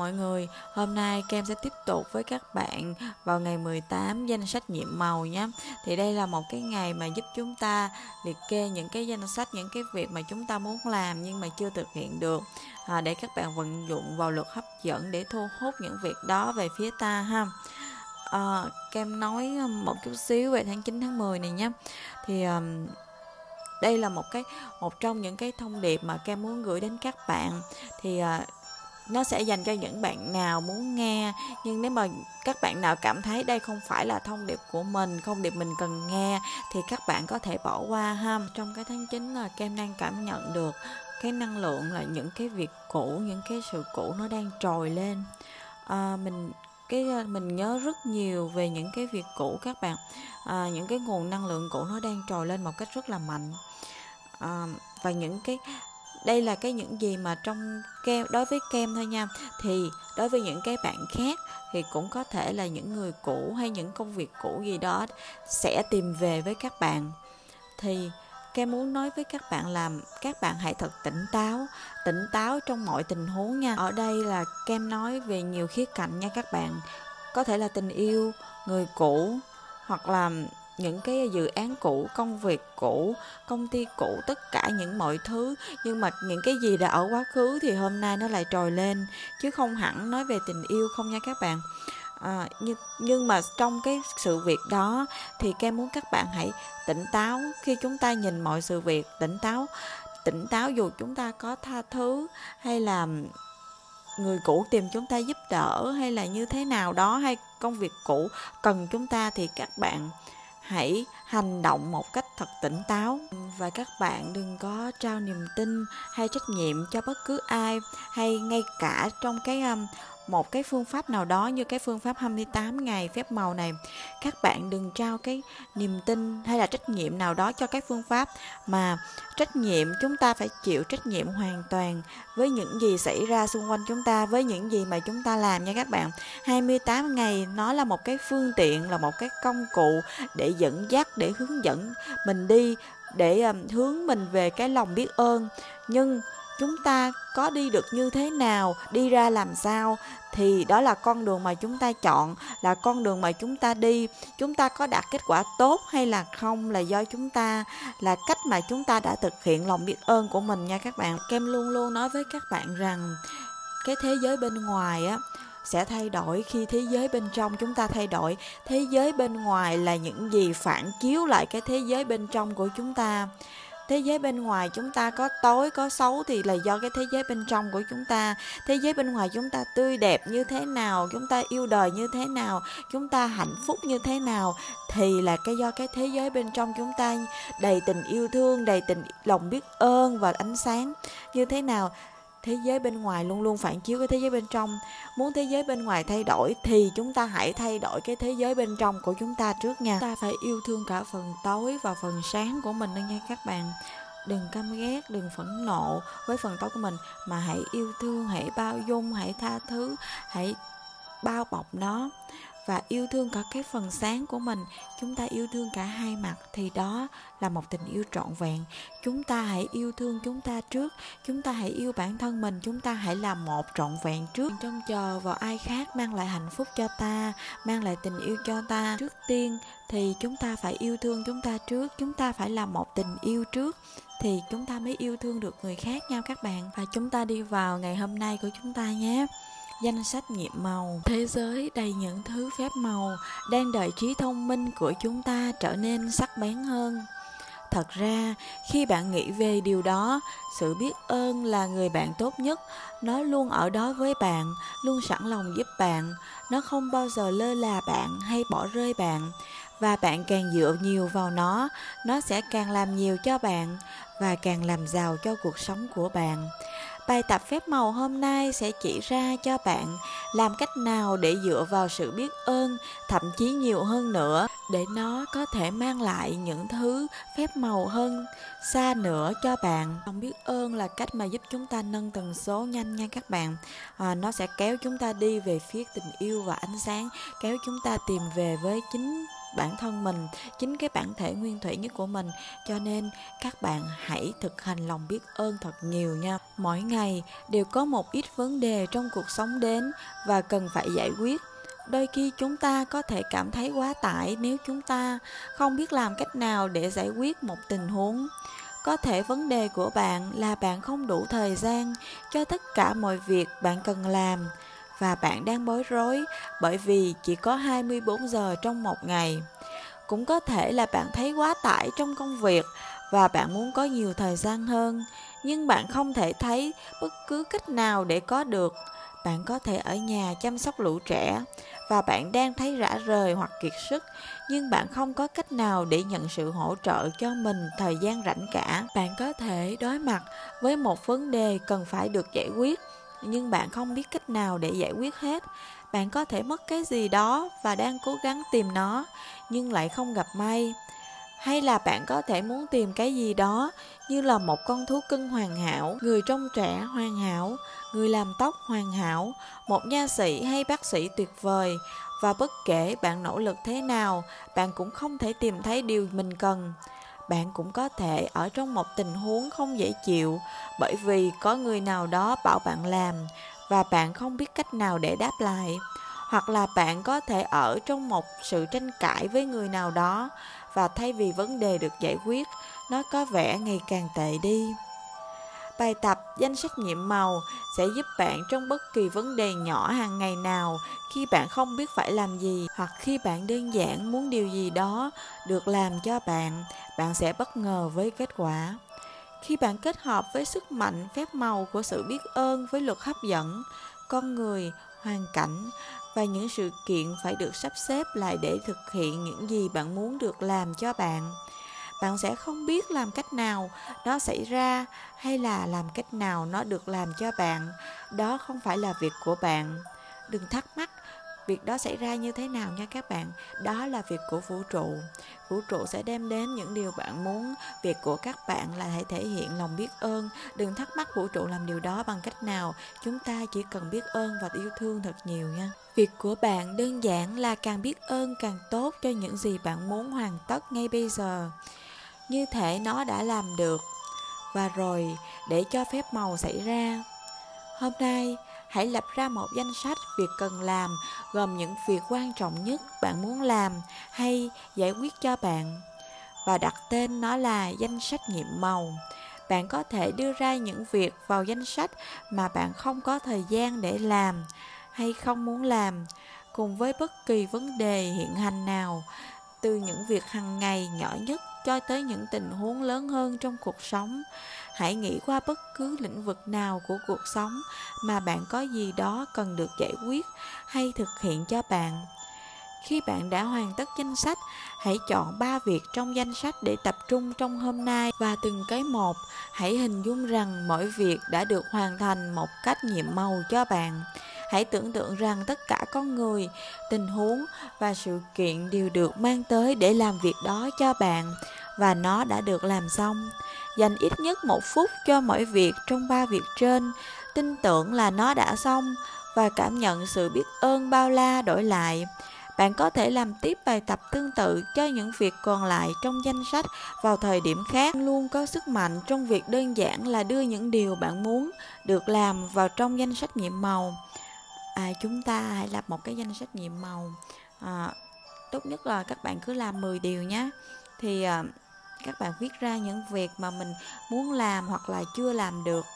mọi người, hôm nay Kem sẽ tiếp tục với các bạn vào ngày 18 danh sách nhiệm màu nhé. Thì đây là một cái ngày mà giúp chúng ta liệt kê những cái danh sách, những cái việc mà chúng ta muốn làm nhưng mà chưa thực hiện được à, để các bạn vận dụng vào luật hấp dẫn để thu hút những việc đó về phía ta ha. À, Kem nói một chút xíu về tháng 9 tháng 10 này nhé. Thì um, đây là một cái một trong những cái thông điệp mà Kem muốn gửi đến các bạn thì uh, nó sẽ dành cho những bạn nào muốn nghe. Nhưng nếu mà các bạn nào cảm thấy đây không phải là thông điệp của mình thông điệp mình cần nghe thì các bạn có thể bỏ qua ha. Trong cái tháng 9 là kem đang cảm nhận được cái năng lượng là những cái việc cũ những cái sự cũ nó đang trồi lên. À, mình cái mình nhớ rất nhiều về những cái việc cũ các bạn. À, những cái nguồn năng lượng cũ nó đang trồi lên một cách rất là mạnh. À, và những cái đây là cái những gì mà trong kem đối với kem thôi nha. Thì đối với những cái bạn khác thì cũng có thể là những người cũ hay những công việc cũ gì đó sẽ tìm về với các bạn. Thì kem muốn nói với các bạn là các bạn hãy thật tỉnh táo tỉnh táo trong mọi tình huống nha. Ở đây là kem nói về nhiều khía cạnh nha các bạn. Có thể là tình yêu, người cũ hoặc là những cái dự án cũ công việc cũ công ty cũ tất cả những mọi thứ. Nhưng mà những cái gì đã ở quá khứ thì hôm nay nó lại trồi lên chứ không hẳn nói về tình yêu không nha các bạn. À, nhưng, nhưng mà trong cái sự việc đó thì kem muốn các bạn hãy tỉnh táo. Khi chúng ta nhìn mọi sự việc tỉnh táo tỉnh táo dù chúng ta có tha thứ hay là người cũ tìm chúng ta giúp đỡ hay là như thế nào đó hay công việc cũ cần chúng ta thì các bạn hãy hành động một cách thật tỉnh táo. Và các bạn đừng có trao niềm tin hay trách nhiệm cho bất cứ ai hay ngay cả trong cái um, một cái phương pháp nào đó như cái phương pháp 28 ngày phép màu này. Các bạn đừng trao cái niềm tin hay là trách nhiệm nào đó cho cái phương pháp mà trách nhiệm chúng ta phải chịu trách nhiệm hoàn toàn với những gì xảy ra xung quanh chúng ta với những gì mà chúng ta làm nha các bạn. 28 ngày nó là một cái phương tiện là một cái công cụ để dẫn dắt để hướng dẫn mình đi để um, hướng mình về cái lòng biết ơn. Nhưng chúng ta có đi được như thế nào, đi ra làm sao? Thì đó là con đường mà chúng ta chọn, là con đường mà chúng ta đi. Chúng ta có đạt kết quả tốt hay là không là do chúng ta, là cách mà chúng ta đã thực hiện lòng biết ơn của mình nha các bạn. Kem luôn luôn nói với các bạn rằng, cái thế giới bên ngoài á, sẽ thay đổi khi thế giới bên trong chúng ta thay đổi. Thế giới bên ngoài là những gì phản chiếu lại cái thế giới bên trong của chúng ta thế giới bên ngoài chúng ta có tối, có xấu thì là do cái thế giới bên trong của chúng ta. Thế giới bên ngoài chúng ta tươi đẹp như thế nào, chúng ta yêu đời như thế nào, chúng ta hạnh phúc như thế nào thì là cái do cái thế giới bên trong chúng ta. Đầy tình yêu thương, đầy tình lòng biết ơn và ánh sáng. Như thế nào? Thế giới bên ngoài luôn luôn phản chiếu cái thế giới bên trong. Muốn thế giới bên ngoài thay đổi thì chúng ta hãy thay đổi cái thế giới bên trong của chúng ta trước nha. Ta phải yêu thương cả phần tối và phần sáng của mình đó nha các bạn. Đừng căm ghét, đừng phẫn nộ với phần tối của mình, mà hãy yêu thương, hãy bao dung, hãy tha thứ, hãy bao bọc nó và yêu thương cả cái phần sáng của mình. Chúng ta yêu thương cả hai mặt thì đó là một tình yêu trọn vẹn. Chúng ta hãy yêu thương chúng ta trước. Chúng ta hãy yêu bản thân mình. Chúng ta hãy làm một trọn vẹn trước. Trông chờ vào ai khác mang lại hạnh phúc cho ta, mang lại tình yêu cho ta. Trước tiên thì chúng ta phải yêu thương chúng ta trước. Chúng ta phải làm một tình yêu trước thì chúng ta mới yêu thương được người khác nhau các bạn. Và chúng ta đi vào ngày hôm nay của chúng ta nhé danh sách nhiệm màu. Thế giới đầy những thứ phép màu đang đợi trí thông minh của chúng ta trở nên sắc bén hơn. Thật ra, khi bạn nghĩ về điều đó, sự biết ơn là người bạn tốt nhất. Nó luôn ở đó với bạn, luôn sẵn lòng giúp bạn. Nó không bao giờ lơ là bạn hay bỏ rơi bạn. Và bạn càng dựa nhiều vào nó nó sẽ càng làm nhiều cho bạn và càng làm giàu cho cuộc sống của bạn. Bài tập phép màu hôm nay sẽ chỉ ra cho bạn làm cách nào để dựa vào sự biết ơn, thậm chí nhiều hơn nữa, để nó có thể mang lại những thứ phép màu hơn xa nữa cho bạn. Lòng biết ơn là cách mà giúp chúng ta nâng tần số nhanh nha các bạn. À, nó sẽ kéo chúng ta đi về phía tình yêu và ánh sáng, kéo chúng ta tìm về với chính bản thân mình, chính cái bản thể nguyên thủy nhất của mình. Cho nên các bạn hãy thực hành lòng biết ơn thật nhiều nha. Mỗi ngày đều có một ít vấn đề trong cuộc sống đến và cần phải giải quyết. Đôi khi chúng ta có thể cảm thấy quá tải nếu chúng ta không biết làm cách nào để giải quyết một tình huống. Có thể vấn đề của bạn là bạn không đủ thời gian cho tất cả mọi việc bạn cần làm và bạn đang bối rối bởi vì chỉ có 24 giờ trong một ngày. Cũng có thể là bạn thấy quá tải trong công việc và bạn muốn có nhiều thời gian hơn, nhưng bạn không thể thấy bất cứ cách nào để có được. Bạn có thể ở nhà chăm sóc lũ trẻ và bạn đang thấy rã rời hoặc kiệt sức, nhưng bạn không có cách nào để nhận sự hỗ trợ cho mình thời gian rảnh cả. Bạn có thể đối mặt với một vấn đề cần phải được giải quyết nhưng bạn không biết cách nào để giải quyết hết. Bạn có thể mất cái gì đó và đang cố gắng tìm nó, nhưng lại không gặp may. Hay là bạn có thể muốn tìm cái gì đó như là một con thú cưng hoàn hảo, người trông trẻ hoàn hảo, người làm tóc hoàn hảo, một nha sĩ hay bác sĩ tuyệt vời. Và bất kể bạn nỗ lực thế nào, bạn cũng không thể tìm thấy điều mình cần bạn cũng có thể ở trong một tình huống không dễ chịu, bởi vì có người nào đó bảo bạn làm và bạn không biết cách nào để đáp lại. Hoặc là bạn có thể ở trong một sự tranh cãi với người nào đó và thay vì vấn đề được giải quyết, nó có vẻ ngày càng tệ đi. Bài tập danh sách nhiệm màu sẽ giúp bạn trong bất kỳ vấn đề nhỏ hàng ngày nào khi bạn không biết phải làm gì hoặc khi bạn đơn giản muốn điều gì đó được làm cho bạn, bạn sẽ bất ngờ với kết quả. Khi bạn kết hợp với sức mạnh phép màu của sự biết ơn với luật hấp dẫn, con người, hoàn cảnh và những sự kiện phải được sắp xếp lại để thực hiện những gì bạn muốn được làm cho bạn bạn sẽ không biết làm cách nào nó xảy ra hay là làm cách nào nó được làm cho bạn. Đó không phải là việc của bạn. Đừng thắc mắc việc đó xảy ra như thế nào nha các bạn. Đó là việc của vũ trụ. Vũ trụ sẽ đem đến những điều bạn muốn. Việc của các bạn là hãy thể hiện lòng biết ơn. Đừng thắc mắc vũ trụ làm điều đó bằng cách nào. Chúng ta chỉ cần biết ơn và yêu thương thật nhiều nha. Việc của bạn đơn giản là càng biết ơn càng tốt cho những gì bạn muốn hoàn tất ngay bây giờ như thể nó đã làm được. Và rồi, để cho phép màu xảy ra. Hôm nay, hãy lập ra một danh sách việc cần làm, gồm những việc quan trọng nhất bạn muốn làm hay giải quyết cho bạn. Và đặt tên nó là danh sách nhiệm màu. Bạn có thể đưa ra những việc vào danh sách mà bạn không có thời gian để làm hay không muốn làm, cùng với bất kỳ vấn đề hiện hành nào, từ những việc hàng ngày nhỏ nhất cho tới những tình huống lớn hơn trong cuộc sống. Hãy nghĩ qua bất cứ lĩnh vực nào của cuộc sống mà bạn có gì đó cần được giải quyết hay thực hiện cho bạn. Khi bạn đã hoàn tất danh sách, hãy chọn ba việc trong danh sách để tập trung trong hôm nay. Và từng cái một, hãy hình dung rằng mỗi việc đã được hoàn thành một cách nhiệm màu cho bạn hãy tưởng tượng rằng tất cả con người, tình huống và sự kiện đều được mang tới để làm việc đó cho bạn, và nó đã được làm xong. Dành ít nhất một phút cho mỗi việc trong ba việc trên. Tin tưởng là nó đã xong và cảm nhận sự biết ơn bao la đổi lại. Bạn có thể làm tiếp bài tập tương tự cho những việc còn lại trong danh sách vào thời điểm khác. Luôn có sức mạnh trong việc đơn giản là đưa những điều bạn muốn được làm vào trong danh sách nhiệm màu à, chúng ta hãy lập một cái danh sách nhiệm màu. À, tốt nhất là các bạn cứ làm 10 điều nhé. Thì à, các bạn viết ra những việc mà mình muốn làm hoặc là chưa làm được.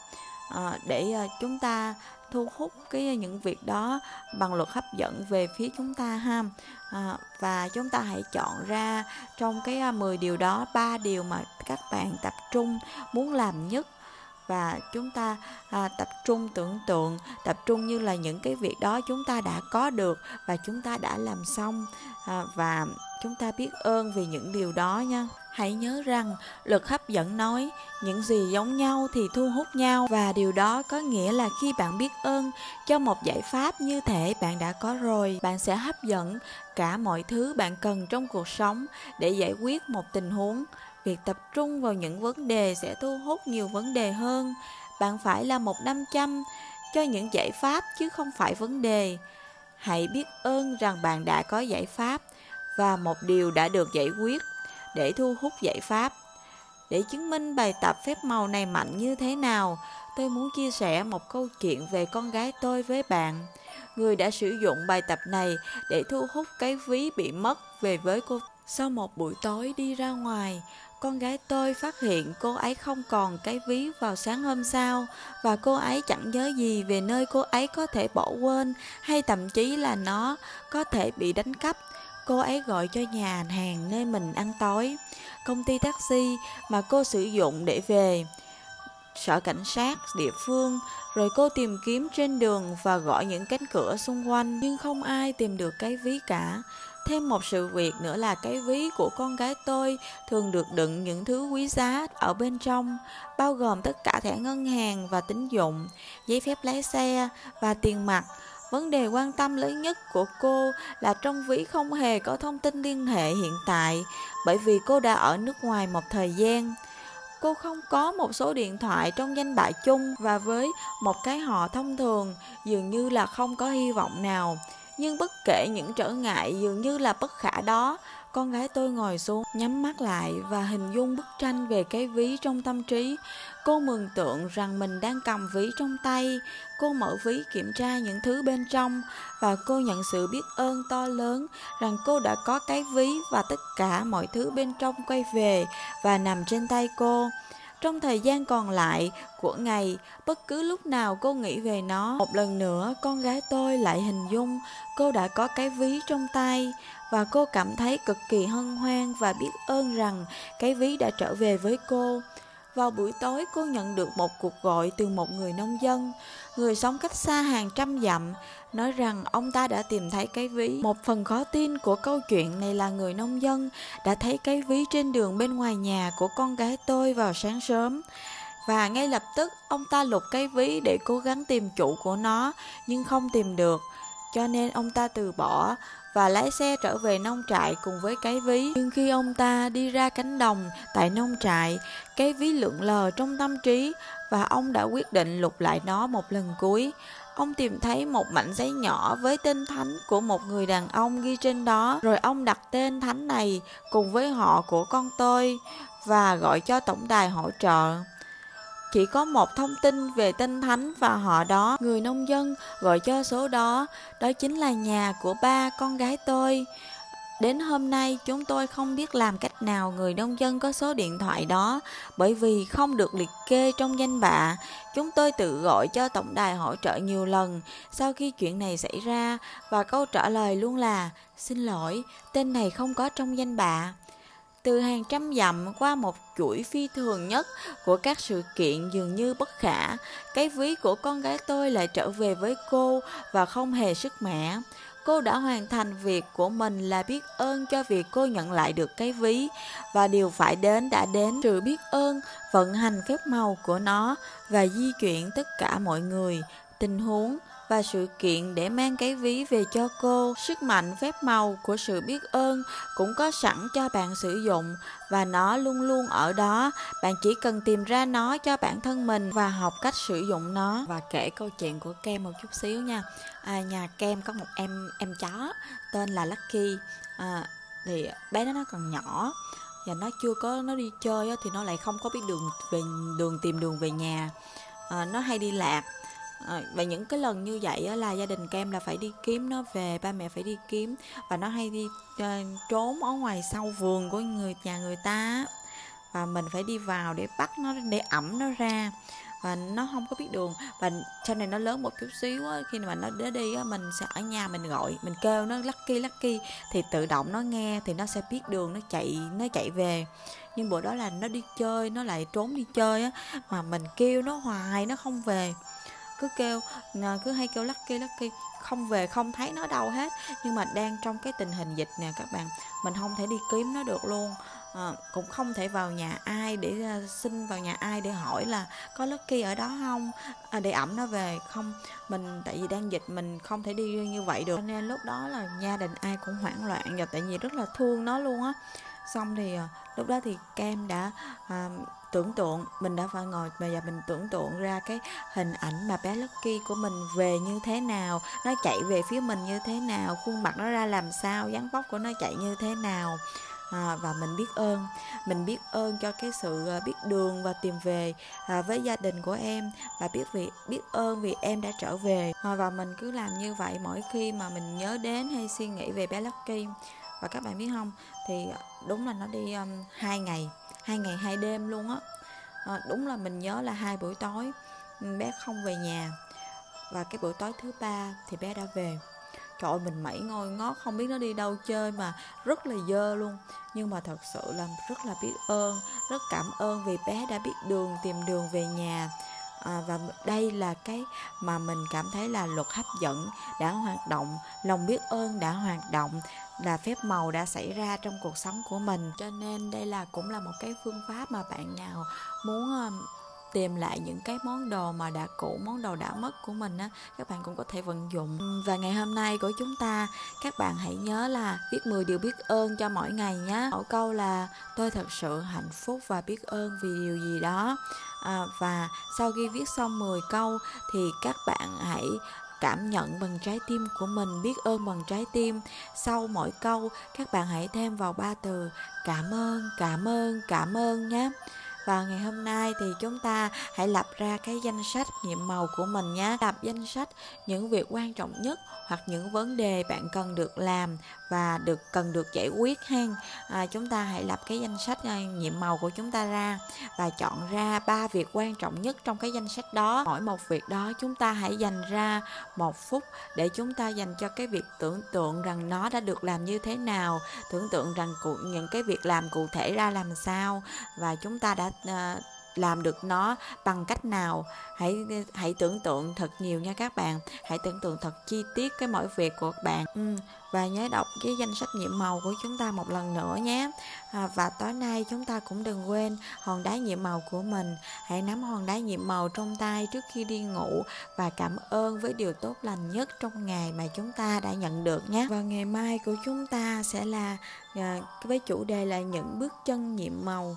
À, để à, chúng ta thu hút cái những việc đó bằng luật hấp dẫn về phía chúng ta ha. À, và chúng ta hãy chọn ra trong cái à, 10 điều đó ba điều mà các bạn tập trung muốn làm nhất và chúng ta à, tập trung tưởng tượng tập trung như là những cái việc đó chúng ta đã có được và chúng ta đã làm xong. À, và chúng ta biết ơn vì những điều đó nha. Hãy nhớ rằng luật hấp dẫn nói những gì giống nhau thì thu hút nhau. Và điều đó có nghĩa là khi bạn biết ơn cho một giải pháp như thể bạn đã có rồi bạn sẽ hấp dẫn cả mọi thứ bạn cần trong cuộc sống để giải quyết một tình huống việc tập trung vào những vấn đề sẽ thu hút nhiều vấn đề hơn bạn phải là một năm chăm cho những giải pháp chứ không phải vấn đề hãy biết ơn rằng bạn đã có giải pháp và một điều đã được giải quyết để thu hút giải pháp. Để chứng minh bài tập phép màu này mạnh như thế nào, tôi muốn chia sẻ một câu chuyện về con gái tôi với bạn. Người đã sử dụng bài tập này để thu hút cái ví bị mất về với cô. Sau một buổi tối đi ra ngoài, con gái tôi phát hiện cô ấy không còn cái ví vào sáng hôm sau. Và cô ấy chẳng nhớ gì về nơi cô ấy có thể bỏ quên hay thậm chí là nó có thể bị đánh cắp. Cô ấy gọi cho nhà hàng nơi mình ăn tối, công ty taxi mà cô sử dụng để về, sở cảnh sát địa phương, rồi cô tìm kiếm trên đường và gõ những cánh cửa xung quanh. Nhưng không ai tìm được cái ví cả. Thêm một sự việc nữa là cái ví của con gái tôi thường được đựng những thứ quý giá ở bên trong, bao gồm tất cả thẻ ngân hàng và tín dụng, giấy phép lái xe và tiền mặt. Vấn đề quan tâm lớn nhất của cô là trong ví không hề có thông tin liên hệ hiện tại, bởi vì cô đã ở nước ngoài một thời gian. Cô không có một số điện thoại trong danh bạ chung và với một cái họ thông thường dường như là không có hy vọng nào. Nhưng bất kể những trở ngại dường như là bất khả đó, con gái tôi ngồi xuống, nhắm mắt lại và hình dung bức tranh về cái ví trong tâm trí. Cô mường tượng rằng mình đang cầm ví trong tay. Cô mở ví kiểm tra những thứ bên trong và cô nhận sự biết ơn to lớn rằng cô đã có cái ví và tất cả mọi thứ bên trong quay về và nằm trên tay cô. Trong thời gian còn lại của ngày, bất cứ lúc nào cô nghĩ về nó, một lần nữa con gái tôi lại hình dung cô đã có cái ví trong tay và cô cảm thấy cực kỳ hân hoan và biết ơn rằng cái ví đã trở về với cô. Vào buổi tối cô nhận được một cuộc gọi từ một người nông dân, người sống cách xa hàng trăm dặm, nói rằng ông ta đã tìm thấy cái ví. Một phần khó tin của câu chuyện này là người nông dân đã thấy cái ví trên đường bên ngoài nhà của con gái tôi vào sáng sớm. Và ngay lập tức ông ta lục cái ví để cố gắng tìm chủ của nó nhưng không tìm được. Cho nên ông ta từ bỏ và lái xe trở về nông trại cùng với cái ví. Nhưng khi ông ta đi ra cánh đồng tại nông trại, cái ví lượn lờ trong tâm trí và ông đã quyết định lục lại nó một lần cuối. Ông tìm thấy một mảnh giấy nhỏ với tên thánh của một người đàn ông ghi trên đó, rồi ông đặt tên thánh này cùng với họ của con tôi và gọi cho tổng đài hỗ trợ. Chỉ có một thông tin về tên thánh và họ đó, người nông dân gọi cho số đó, đó chính là nhà của ba con gái tôi. Đến hôm nay chúng tôi không biết làm cách nào người nông dân có số điện thoại đó bởi vì không được liệt kê trong danh bạ. Chúng tôi tự gọi cho tổng đài hỗ trợ nhiều lần sau khi chuyện này xảy ra và câu trả lời luôn là Xin lỗi, tên này không có trong danh bạ. Từ hàng trăm dặm qua một chuỗi phi thường nhất của các sự kiện dường như bất khả, cái ví của con gái tôi lại trở về với cô và không hề sức mẻ. Cô đã hoàn thành việc của mình là biết ơn cho việc cô nhận lại được cái ví. Và điều phải đến đã đến sự biết ơn vận hành phép màu của nó và di chuyển tất cả mọi người, tình huống và sự kiện để mang cái ví về cho cô. Sức mạnh phép màu của sự biết ơn cũng có sẵn cho bạn sử dụng và nó luôn luôn ở đó. Bạn chỉ cần tìm ra nó cho bản thân mình và học cách sử dụng nó. Và kể câu chuyện của Kem một chút xíu nha. À, nhà Kem có một em em chó tên là Lucky. À, thì bé đó nó còn nhỏ và nó chưa có nó đi chơi thì nó lại không có biết đường về đường tìm đường về nhà à, nó hay đi lạc à, và những cái lần như vậy á, là gia đình kem là phải đi kiếm nó về ba mẹ phải đi kiếm và nó hay đi uh, trốn ở ngoài sau vườn của người nhà người ta và mình phải đi vào để bắt nó để ẩm nó ra và nó không có biết đường. Và sau này nó lớn một chút xíu á, khi mà nó đến đi á, mình sẽ ở nhà mình gọi mình kêu nó lucky lucky thì tự động nó nghe thì nó sẽ biết đường nó chạy nó chạy về. Nhưng bữa đó là nó đi chơi nó lại trốn đi chơi á mà mình kêu nó hoài nó không về cứ kêu ờ, cứ hay kêu lucky lucky không về không thấy nó đâu hết. Nhưng mà đang trong cái tình hình dịch nè các bạn mình không thể đi kiếm nó được luôn. À, cũng không thể vào nhà ai để uh, xin vào nhà ai để hỏi là có lucky ở đó không à, để ẩm nó về. Không mình tại vì đang dịch mình không thể đi như vậy được. Nên lúc đó là gia đình ai cũng hoảng loạn và tại vì rất là thương nó luôn á xong thì ờ, lúc đó thì kem đã à, tưởng tượng mình đã phải ngồi và mình tưởng tượng ra cái hình ảnh mà bé Lucky của mình về như thế nào nó chạy về phía mình như thế nào khuôn mặt nó ra làm sao dáng vóc của nó chạy như thế nào. À, và mình biết ơn mình biết ơn cho cái sự ờ, biết đường và tìm về à, với gia đình của em và biết vì biết ơn vì em đã trở về. À, và mình cứ làm như vậy mỗi khi mà mình nhớ đến hay suy nghĩ về bé Lucky và các bạn biết không? Thì à, đúng là nó đi um, hai ngày hai ngày hai đêm luôn á. À, đúng là mình nhớ là hai buổi tối bé không về nhà. Và cái buổi tối thứ ba thì bé đã về. Trời ơi mình mẩy ngồi ngót không biết nó đi đâu chơi mà rất là dơ luôn. Nhưng mà thật sự là rất là biết ơn rất cảm ơn vì bé đã biết đường tìm đường về nhà à, và đây là cái mà mình cảm thấy là luật hấp dẫn đã hoạt động lòng biết ơn đã hoạt động là phép màu đã xảy ra trong cuộc sống của mình. Cho nên đây là cũng là một cái phương pháp mà bạn nào muốn tìm lại những cái món đồ mà đã cũ món đồ đã mất của mình á các bạn cũng có thể vận dụng. Và ngày hôm nay của chúng ta các bạn hãy nhớ là viết 10 điều biết ơn cho mỗi ngày nhé mẫu câu là tôi thật sự hạnh phúc và biết ơn vì điều gì đó. À, và sau khi viết xong 10 câu thì các bạn hãy cảm nhận bằng trái tim của mình biết ơn bằng trái tim. Sau mỗi câu các bạn hãy thêm vào ba từ cảm ơn cảm ơn cảm ơn nhé và ngày hôm nay thì chúng ta hãy lập ra cái danh sách nhiệm màu của mình nhé. Lập danh sách những việc quan trọng nhất hoặc những vấn đề bạn cần được làm và được cần được giải quyết hen. À, chúng ta hãy lập cái danh sách à, nhiệm màu của chúng ta ra và chọn ra ba việc quan trọng nhất trong cái danh sách đó. Mỗi một việc đó chúng ta hãy dành ra một phút để chúng ta dành cho cái việc tưởng tượng rằng nó đã được làm như thế nào tưởng tượng rằng cụ, những cái việc làm cụ thể ra làm sao và chúng ta đã uh, làm được nó bằng cách nào? Hãy hãy tưởng tượng thật nhiều nha các bạn. Hãy tưởng tượng thật chi tiết cái mỗi việc của bạn. Ừ, và nhớ đọc cái danh sách nhiệm màu của chúng ta một lần nữa nhé. À, và tối nay chúng ta cũng đừng quên hòn đá nhiệm màu của mình. Hãy nắm hòn đá nhiệm màu trong tay trước khi đi ngủ và cảm ơn với điều tốt lành nhất trong ngày mà chúng ta đã nhận được nhé. Và ngày mai của chúng ta sẽ là à, với chủ đề là những bước chân nhiệm màu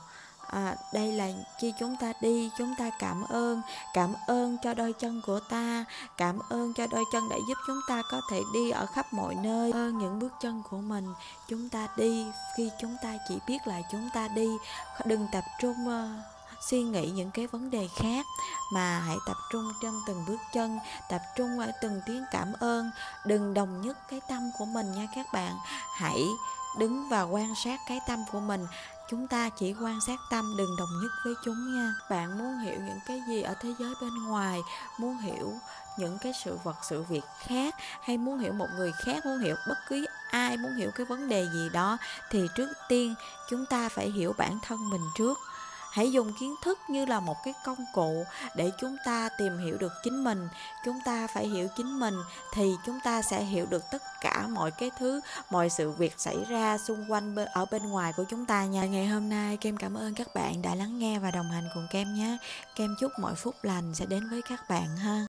à, đây là khi chúng ta đi chúng ta cảm ơn cảm ơn cho đôi chân của ta cảm ơn cho đôi chân đã giúp chúng ta có thể đi ở khắp mọi nơi. Ơn những bước chân của mình. Chúng ta đi khi chúng ta chỉ biết là chúng ta đi đừng tập trung uh, suy nghĩ những cái vấn đề khác mà hãy tập trung trong từng bước chân tập trung ở từng tiếng cảm ơn. Đừng đồng nhất cái tâm của mình nha các bạn. Hãy đứng và quan sát cái tâm của mình chúng ta chỉ quan sát tâm, đừng đồng nhất với chúng nha. Bạn muốn hiểu những cái gì ở thế giới bên ngoài, muốn hiểu những cái sự vật, sự việc khác, hay muốn hiểu một người khác, muốn hiểu bất cứ ai, muốn hiểu cái vấn đề gì đó, thì trước tiên chúng ta phải hiểu bản thân mình trước hãy dùng kiến thức như là một cái công cụ để chúng ta tìm hiểu được chính mình. Chúng ta phải hiểu chính mình thì chúng ta sẽ hiểu được tất cả mọi cái thứ, mọi sự việc xảy ra xung quanh ở bên ngoài của chúng ta nha. Ngày hôm nay, kem cảm ơn các bạn đã lắng nghe và đồng hành cùng kem nhé. Kem chúc mọi phút lành sẽ đến với các bạn ha.